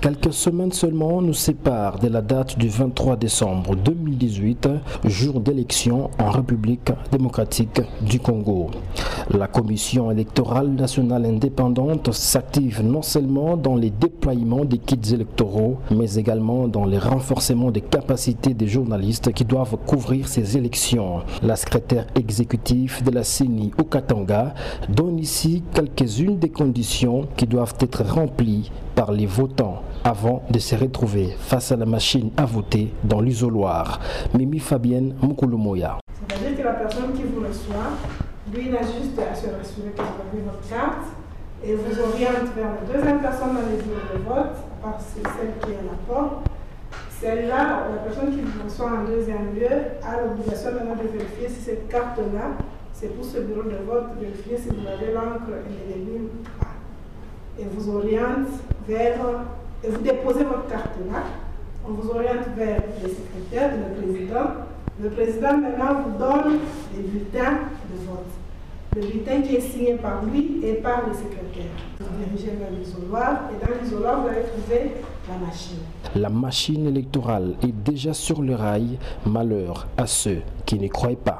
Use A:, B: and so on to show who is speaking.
A: Quelques semaines seulement nous séparent de la date du 23 décembre 2018, jour d'élection en République démocratique du Congo. La Commission électorale nationale indépendante s'active non seulement dans les déploiements des kits électoraux, mais également dans le renforcement des capacités des journalistes qui doivent couvrir ces élections. La secrétaire exécutive de la CENI au Katanga donne ici quelques-unes des conditions qui doivent être remplies par les votants avant de se retrouver face à la machine à voter dans l'isoloir. Mimi Fabienne Mukulumoya.
B: C'est-à-dire que la personne qui vous reçoit, lui, il a juste à se rassurer que vous avez votre carte et vous oriente vers la deuxième personne dans les bureaux de vote, à part celle qui est à la porte. Celle-là, la personne qui vous reçoit en deuxième lieu, a l'obligation maintenant de vérifier si cette carte-là, c'est pour ce bureau de vote, vérifier si vous avez l'encre indélébile ou pas. Et vous oriente vers et vous déposez votre carte là, on vous oriente vers le secrétaire, le président. Le président maintenant vous donne les bulletins de vote. Le bulletin qui est signé par lui et par le secrétaire. Vous dirigez vers l'isoloir et dans l'isoloir, vous allez trouver la machine.
A: La machine électorale est déjà sur le rail. Malheur à ceux qui n'y croient pas.